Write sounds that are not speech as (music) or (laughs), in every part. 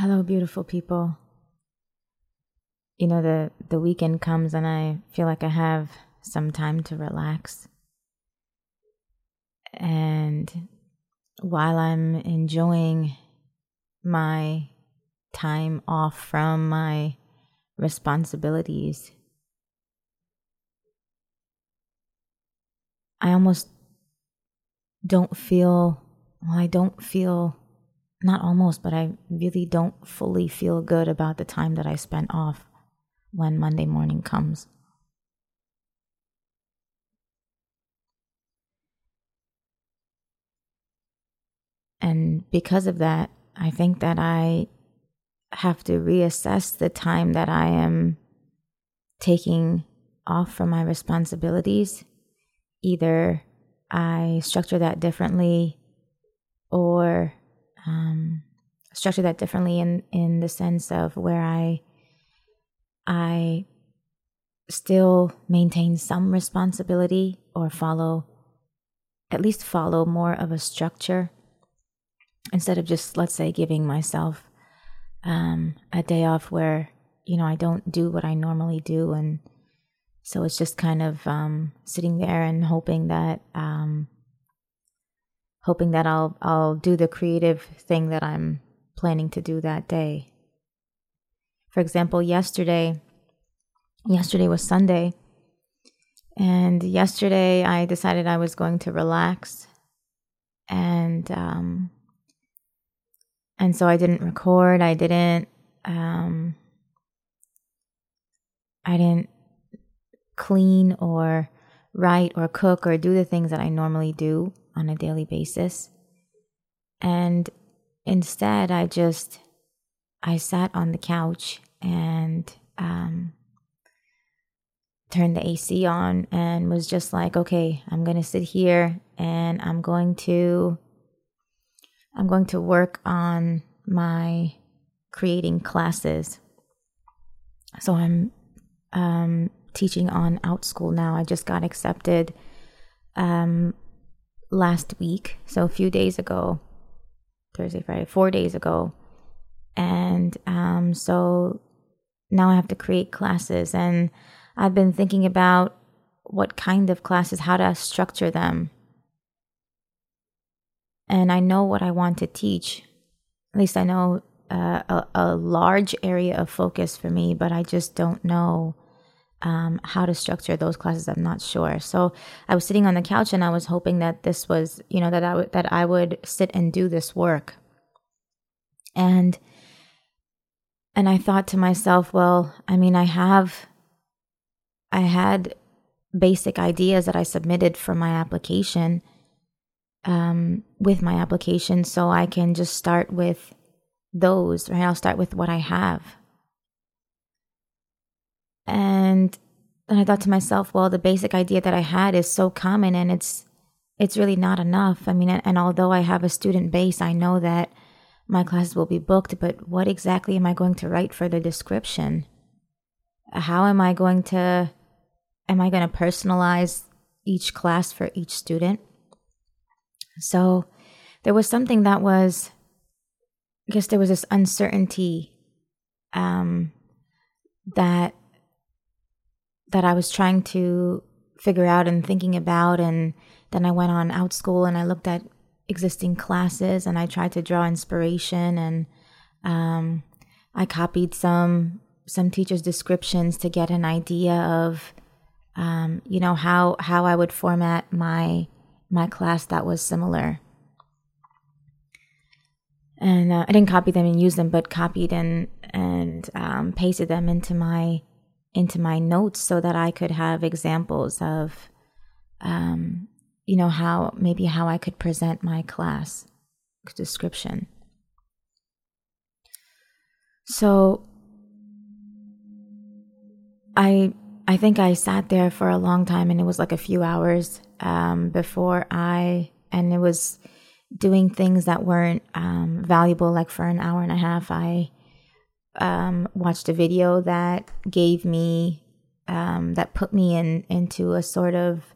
Hello, beautiful people. You know, the, the weekend comes and I feel like I have some time to relax. And while I'm enjoying my time off from my responsibilities, I almost don't feel, well, I don't feel not almost, but I really don't fully feel good about the time that I spent off when Monday morning comes. And because of that, I think that I have to reassess the time that I am taking off from my responsibilities. Either I structure that differently or um, structure that differently in in the sense of where I I still maintain some responsibility or follow at least follow more of a structure instead of just let's say giving myself um, a day off where you know I don't do what I normally do. And so it's just kind of um, sitting there and hoping that um, hoping that I'll I'll do the creative thing that I'm planning to do that day. For example, yesterday yesterday was Sunday and yesterday I decided I was going to relax and um and so I didn't record, I didn't um I didn't clean or write or cook or do the things that I normally do on a daily basis. And instead, I just I sat on the couch and um, turned the AC on and was just like, okay, I'm gonna sit here and I'm going to I'm going to work on my creating classes. So I'm um, teaching on Outschool now. I just got accepted um, last week, so a few days ago, Thursday, Friday, four days ago. And um, so now I have to create classes. And I've been thinking about what kind of classes, how to structure them. And I know what I want to teach. At least I know uh, a, a large area of focus for me, but I just don't know um, how to structure those classes. I'm not sure. So I was sitting on the couch and I was hoping that this was, you know, that I would that I would sit and do this work. And and I thought to myself, well, I mean, I have I had basic ideas that I submitted for my application um, with my application, so I can just start with those. Right, I'll start with what I have and then I thought to myself, well, the basic idea that I had is so common and it's it's really not enough. I mean, and, and although I have a student base, I know that my classes will be booked, but what exactly am I going to write for the description? How am I going to am I going to personalize each class for each student? So there was something that was I guess there was this uncertainty um, that that I was trying to figure out and thinking about. And then I went on Outschool and I looked at existing classes and I tried to draw inspiration and um, I copied some some teachers' descriptions to get an idea of um, you know how how I would format my my class that was similar. And uh, I didn't copy them and use them, but copied and and um, pasted them into my into my notes so that I could have examples of, um, you know, how maybe how I could present my class description. So I I think I sat there for a long time and it was like a few hours um, before I and it was doing things that weren't um, valuable like for an hour and a half I um, watched a video that gave me um, that put me in into a sort of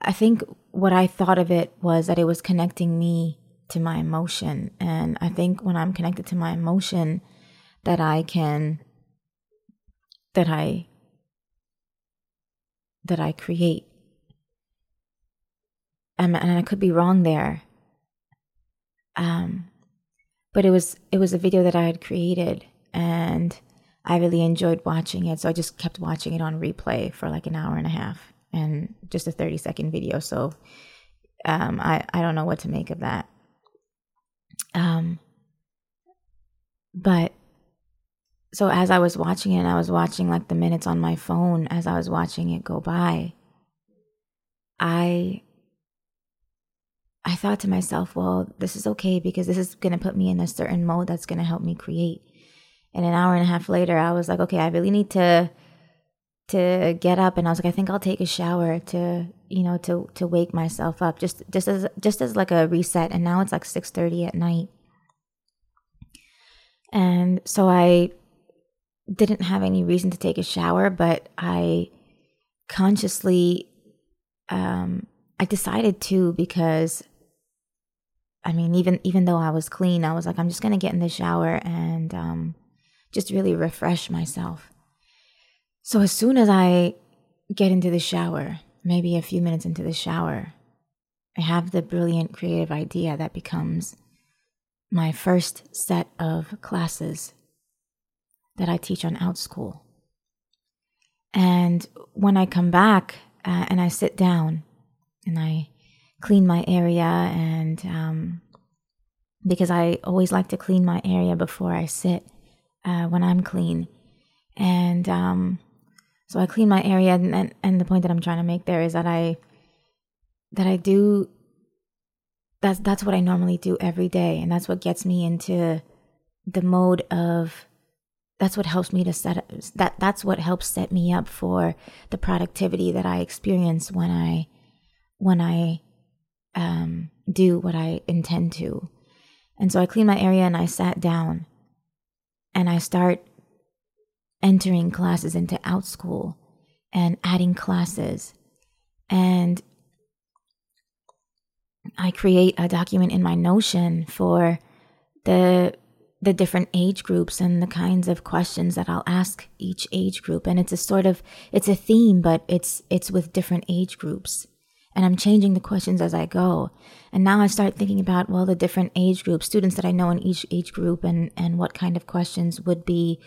I think what I thought of it was that it was connecting me to my emotion. And I think when I'm connected to my emotion, that I can, that I, that I create. And, and I could be wrong there. Um, but it was it was a video that I had created, and I really enjoyed watching it. So I just kept watching it on replay for like an hour and a half, and just a thirty second video. So um, I I don't know what to make of that. Um, but so as I was watching it, I was watching like the minutes on my phone as I was watching it go by. I I thought to myself, well, this is okay because this is going to put me in a certain mode that's going to help me create. And an hour and a half later, I was like, okay, I really need to to get up and I was like I think I'll take a shower to you know to to wake myself up just just as just as like a reset and now it's like 6:30 at night. And so I didn't have any reason to take a shower but I consciously um I decided to because I mean even even though I was clean I was like I'm just to get in the shower and um just really refresh myself so as soon as I get into the shower, maybe a few minutes into the shower, I have the brilliant creative idea that becomes my first set of classes that I teach on Outschool. And when I come back uh, and I sit down and I clean my area, and um, because I always like to clean my area before I sit uh, when I'm clean, and um, so I clean my area, and, and and the point that I'm trying to make there is that I that I do that's that's what I normally do every day, and that's what gets me into the mode of that's what helps me to set up, that that's what helps set me up for the productivity that I experience when I when I um, do what I intend to. And so I clean my area and I sat down and I start entering classes into Outschool and adding classes. And I create a document in my Notion for the the different age groups and the kinds of questions that I'll ask each age group and it's a sort of it's a theme but it's it's with different age groups and I'm changing the questions as I go and now I start thinking about well the different age groups students that I know in each age group and and what kind of questions would be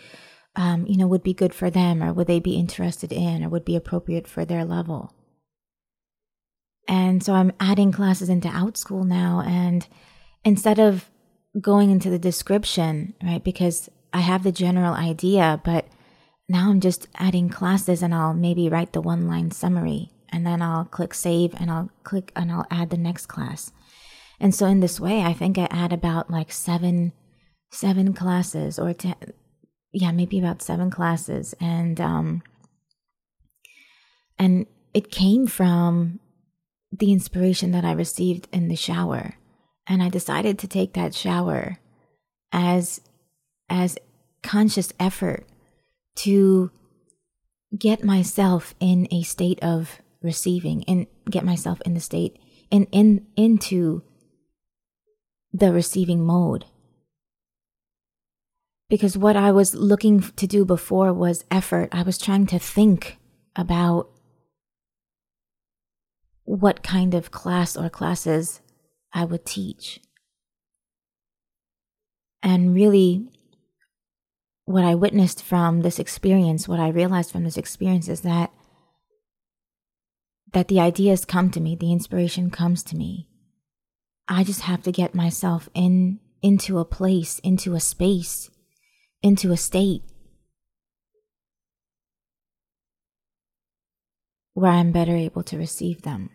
um, you know, would be good for them or would they be interested in or would be appropriate for their level. And so I'm adding classes into Outschool now. And instead of going into the description, right, because I have the general idea, but now I'm just adding classes and I'll maybe write the one line summary and then I'll click save and I'll click and I'll add the next class. And so in this way, I think I add about like seven, seven classes or ten, yeah, maybe about seven classes. And, um, and it came from the inspiration that I received in the shower. And I decided to take that shower as, as conscious effort to get myself in a state of receiving and get myself in the state and in into the receiving mode because what I was looking to do before was effort. I was trying to think about what kind of class or classes I would teach. And really, what I witnessed from this experience, what I realized from this experience is that that the ideas come to me, the inspiration comes to me. I just have to get myself in into a place, into a space into a state where I'm better able to receive them.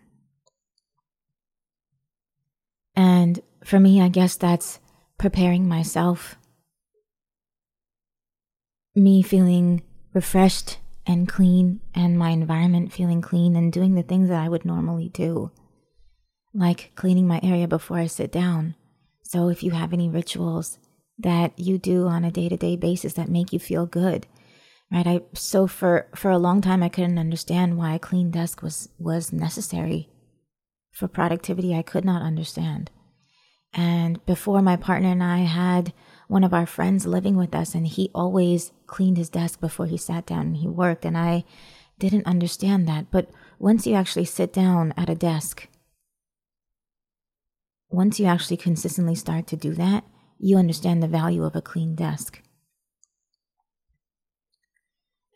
And for me, I guess that's preparing myself, me feeling refreshed and clean, and my environment feeling clean, and doing the things that I would normally do, like cleaning my area before I sit down. So, if you have any rituals that you do on a day-to-day basis that make you feel good right? I so for for a long time i couldn't understand why a clean desk was was necessary for productivity. I could not understand. And before my partner and I had one of our friends living with us, and he always cleaned his desk before he sat down and he worked. And I didn't understand that. But once you actually sit down at a desk, once you actually consistently start to do that, you understand the value of a clean desk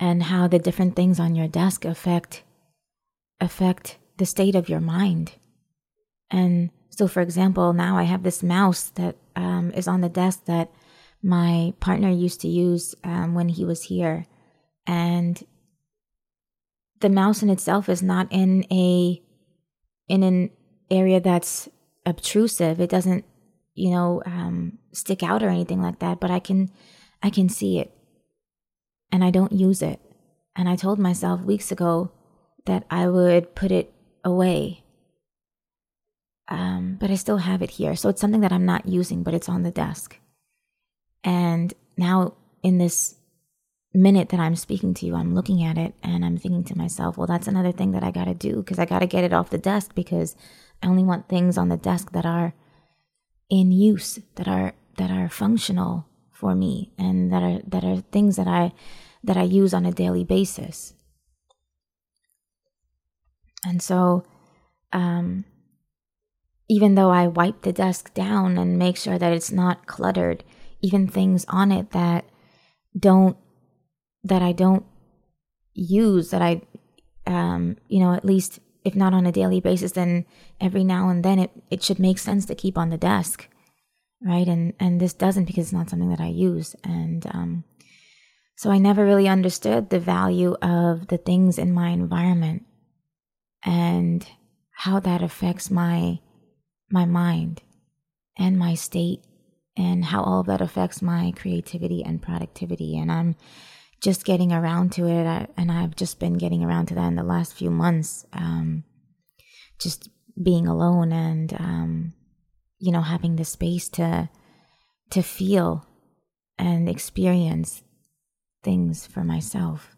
and how the different things on your desk affect affect the state of your mind. And so, for example, now I have this mouse that um, is on the desk that my partner used to use um, when he was here, and the mouse in itself is not in a in an area that's obtrusive. It doesn't, you know, um, stick out or anything like that. But I can, I can see it, and I don't use it. And I told myself weeks ago that I would put it away. Um, but I still have it here. So it's something that I'm not using, but it's on the desk. And now, in this minute that I'm speaking to you, I'm looking at it and I'm thinking to myself, well, that's another thing that I got to do because I got to get it off the desk because I only want things on the desk that are in use, that are that are functional for me and that are that are things that I that I use on a daily basis. And so um even though I wipe the desk down and make sure that it's not cluttered, even things on it that don't that I don't use that I um you know at least if not on a daily basis then every now and then it it should make sense to keep on the desk right? And and this doesn't because it's not something that I use. And um so I never really understood the value of the things in my environment and how that affects my my mind and my state and how all of that affects my creativity and productivity and I'm just getting around to it. I, and I've just been getting around to that in the last few months. Um, just being alone and, um, you know, having the space to, to feel and experience things for myself.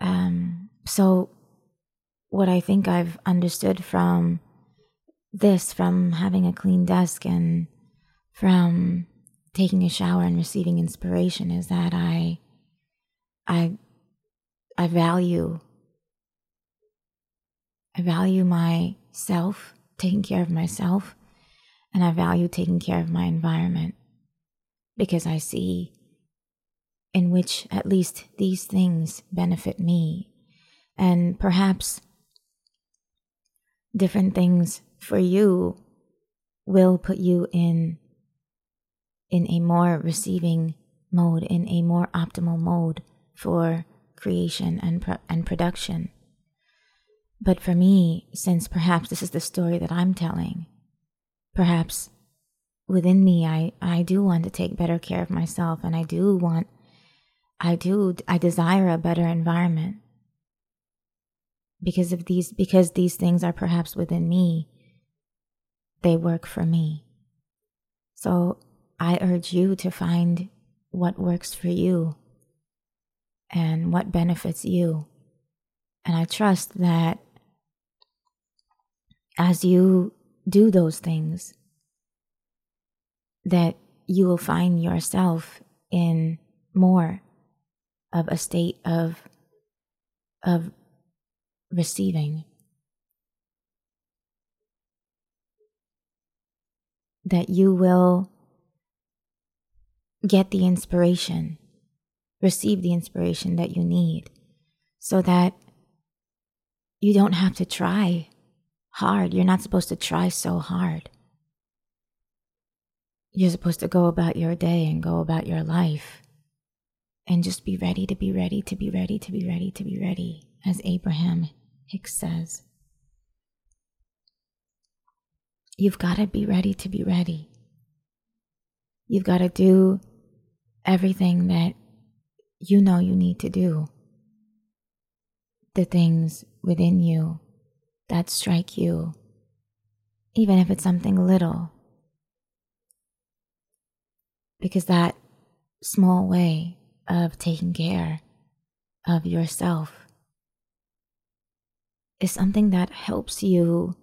Um, so what I think I've understood from this, from having a clean desk and from taking a shower and receiving inspiration is that I I I value I value myself, taking care of myself, and I value taking care of my environment because I see in which at least these things benefit me. And perhaps different things for you will put you in in a more receiving mode, in a more optimal mode for creation and, pro- and production. But for me, since perhaps this is the story that I'm telling, perhaps within me, I, I do want to take better care of myself and I do want, I do, I desire a better environment because of these, because these things are perhaps within me, they work for me. So I urge you to find what works for you and what benefits you. And I trust that as you do those things, that you will find yourself in more of a state of of receiving that you will get the inspiration, receive the inspiration that you need so that you don't have to try hard. You're not supposed to try so hard. You're supposed to go about your day and go about your life and just be ready to be ready to be ready to be ready to be ready, as Abraham Hicks says. You've got to be ready to be ready. You've got to do everything that you know you need to do, the things within you that strike you, even if it's something little. Because that small way of taking care of yourself is something that helps you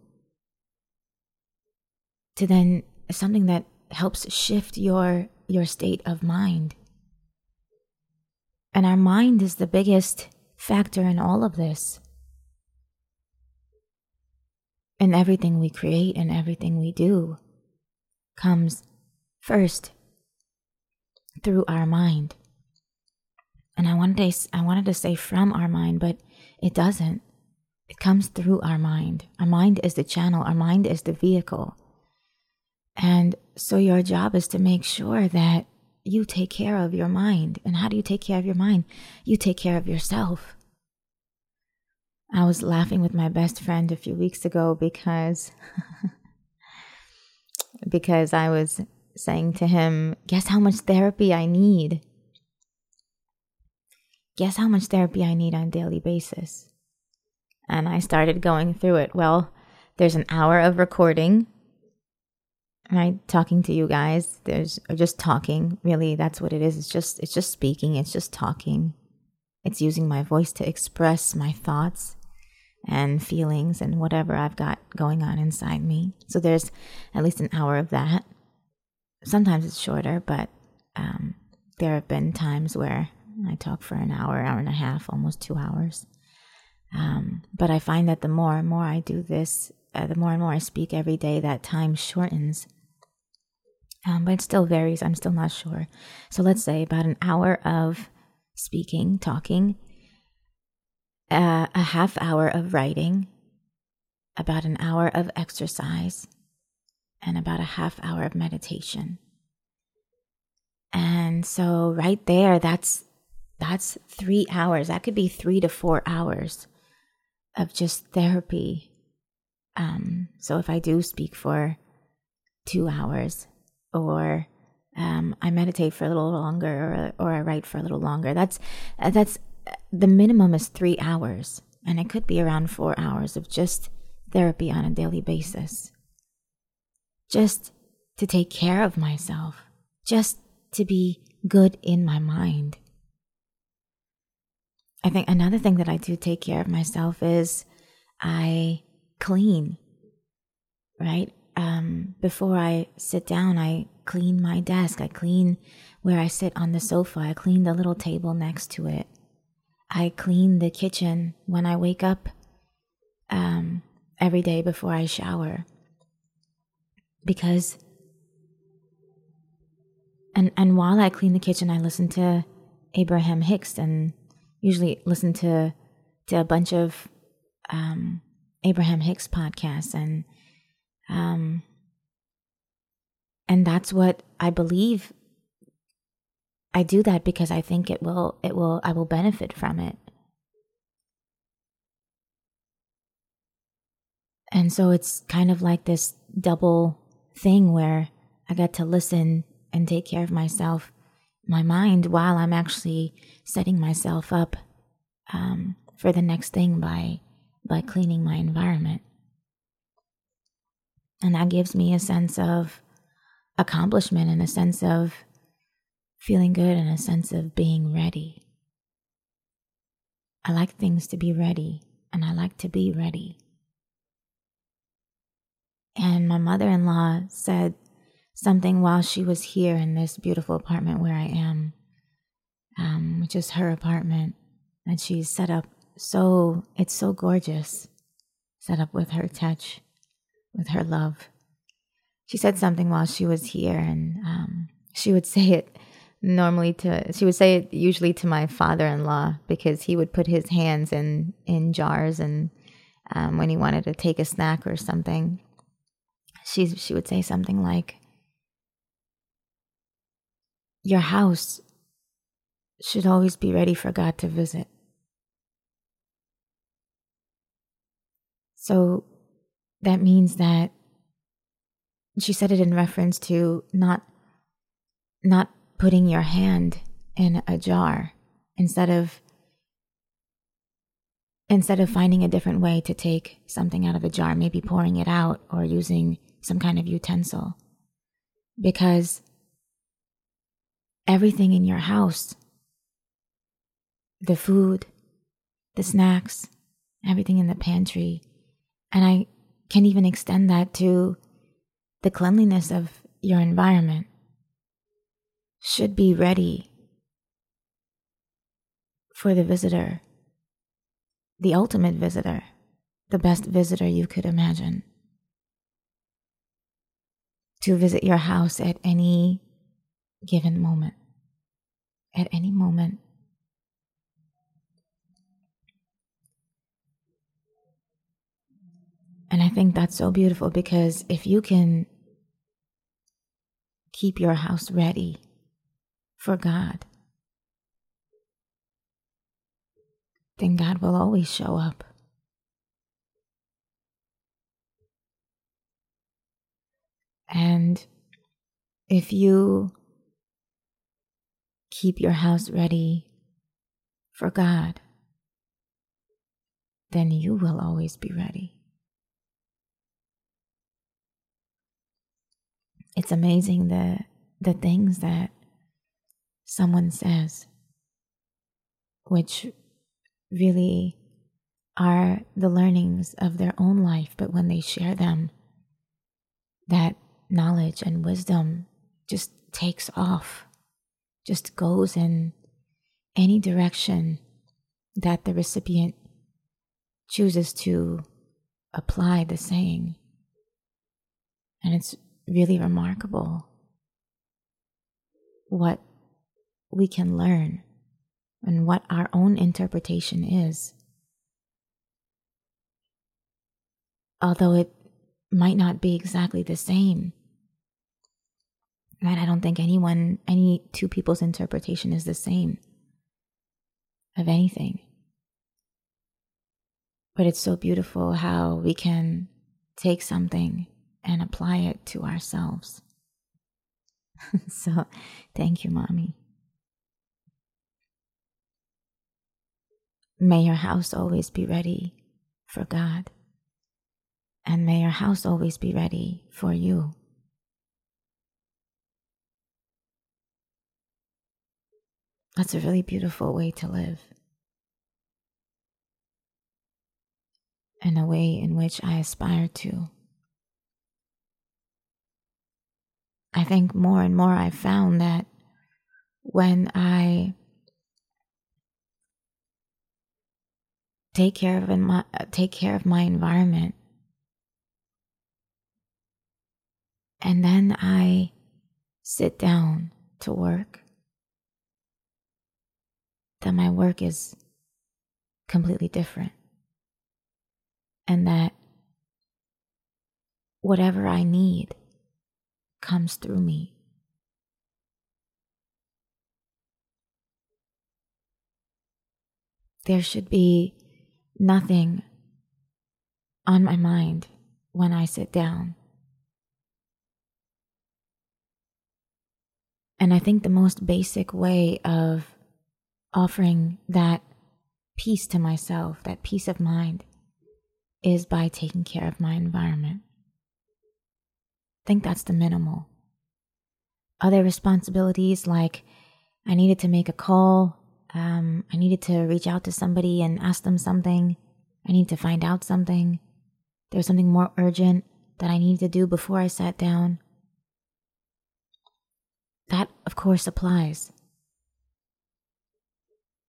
to then something that helps shift your your state of mind. And our mind is the biggest factor in all of this. And everything we create and everything we do comes first through our mind. And I wanted to, I wanted to say from our mind, but it doesn't. It comes through our mind. Our mind is the channel, our mind is the vehicle. And so your job is to make sure that you take care of your mind. And how do you take care of your mind? You take care of yourself. I was laughing with my best friend a few weeks ago because (laughs) because I was saying to him, "Guess how much therapy I need?" Guess how much therapy I need on a daily basis? And I started going through it. Well, there's an hour of recording right? Talking to you guys there's just talking really that's what it is. It's just it's just speaking it's just talking. It's using my voice to express my thoughts and feelings and whatever i've got going on inside me. So there's at least an hour of that. Sometimes it's shorter but um, there have been times where i talk for an hour hour and a half almost two hours. Um, but i find that the more and more i do this uh, the more and more i speak every day that time shortens um, but it still varies. I'm still not sure. So let's say about an hour of speaking, talking, uh, a half hour of writing, about an hour of exercise, and about a half hour of meditation. And so right there, that's that's three hours. That could be three to four hours of just therapy. Um, so if I do speak for two hours, or um, I meditate for a little longer, or, or I write for a little longer. That's uh, that's the minimum is three hours, and it could be around four hours of just therapy on a daily basis, just to take care of myself, just to be good in my mind. I think another thing that I do take care of myself is I clean, right? Um, before I sit down, I clean my desk. I clean where I sit on the sofa. I clean the little table next to it. I clean the kitchen when I wake up um, every day before I shower. Because, and, and while I clean the kitchen, I listen to Abraham Hicks and usually listen to, to a bunch of um, Abraham Hicks podcasts and um, and that's what I believe. I do that because I think it will, it will, I will benefit from it. And so it's kind of like this double thing where I get to listen and take care of myself, my mind, while I'm actually setting myself up um, for the next thing by by cleaning my environment. And that gives me a sense of accomplishment and a sense of feeling good and a sense of being ready. I like things to be ready and I like to be ready. And my mother in law said something while she was here in this beautiful apartment where I am, um, which is her apartment. And she's set up so, it's so gorgeous, set up with her touch with her love. She said something while she was here, and um, she would say it normally to she would say it usually to my father-in-law because he would put his hands in in jars and um, when he wanted to take a snack or something she she would say something like your house should always be ready for God to visit so that means that she said it in reference to not not putting your hand in a jar instead of instead of finding a different way to take something out of a jar maybe pouring it out or using some kind of utensil. Because everything in your house the food the snacks everything in the pantry and i can even extend that to the cleanliness of your environment should be ready for the visitor, the ultimate visitor, the best visitor you could imagine, to visit your house at any given moment. At any moment. And I think that's so beautiful because if you can keep your house ready for God, then God will always show up. And if you keep your house ready for God, then you will always be ready. It's amazing the the things that someone says which really are the learnings of their own life, but when they share them, that knowledge and wisdom just takes off, just goes in any direction that the recipient chooses to apply the saying. And it's really remarkable what we can learn and what our own interpretation is. Although it might not be exactly the same. Right? I don't think anyone, any two people's interpretation is the same of anything. But it's so beautiful how we can take something and apply it to ourselves. (laughs) so, thank you, Mommy. May your house always be ready for God. And may your house always be ready for you. That's a really beautiful way to live. And a way in which I aspire to. I think more and more I've found that when I take care of my take care of my environment and then I sit down to work that my work is completely different. And that whatever I need comes through me. There should be nothing on my mind when I sit down. And I think the most basic way of offering that peace to myself, that peace of mind, is by taking care of my environment. Think that's the minimal. Other responsibilities like I needed to make a call um, I needed to reach out to somebody and ask them something. I need to find out something. There was something more urgent that I needed to do before I sat down. That, of course, applies.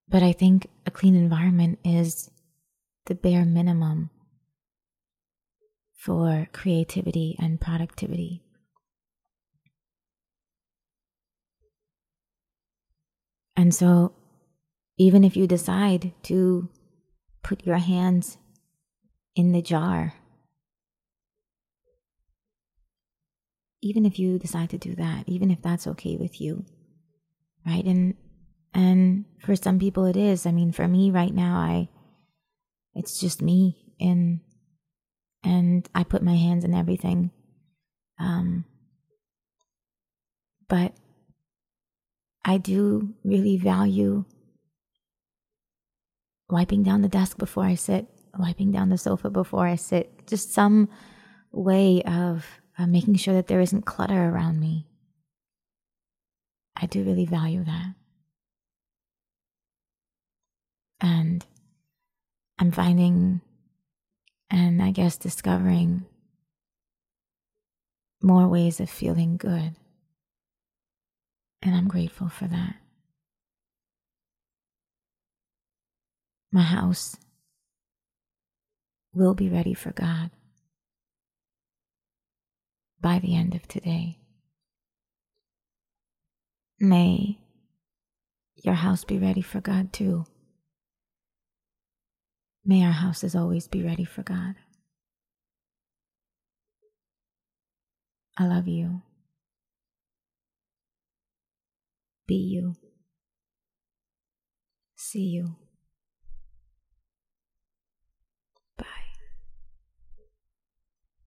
But I think a clean environment is the bare minimum for creativity and productivity. And so even if you decide to put your hands in the jar, even if you decide to do that, even if that's okay with you, right? And and for some people it is. I mean, for me right now, I it's just me and and I put my hands in everything. Um, but I do really value wiping down the desk before I sit, wiping down the sofa before I sit, just some way of uh, making sure that there isn't clutter around me. I do really value that. And I'm finding and I guess discovering more ways of feeling good. And I'm grateful for that. My house will be ready for God by the end of today. May your house be ready for God too. May our houses always be ready for God. I love you. Be you. See you.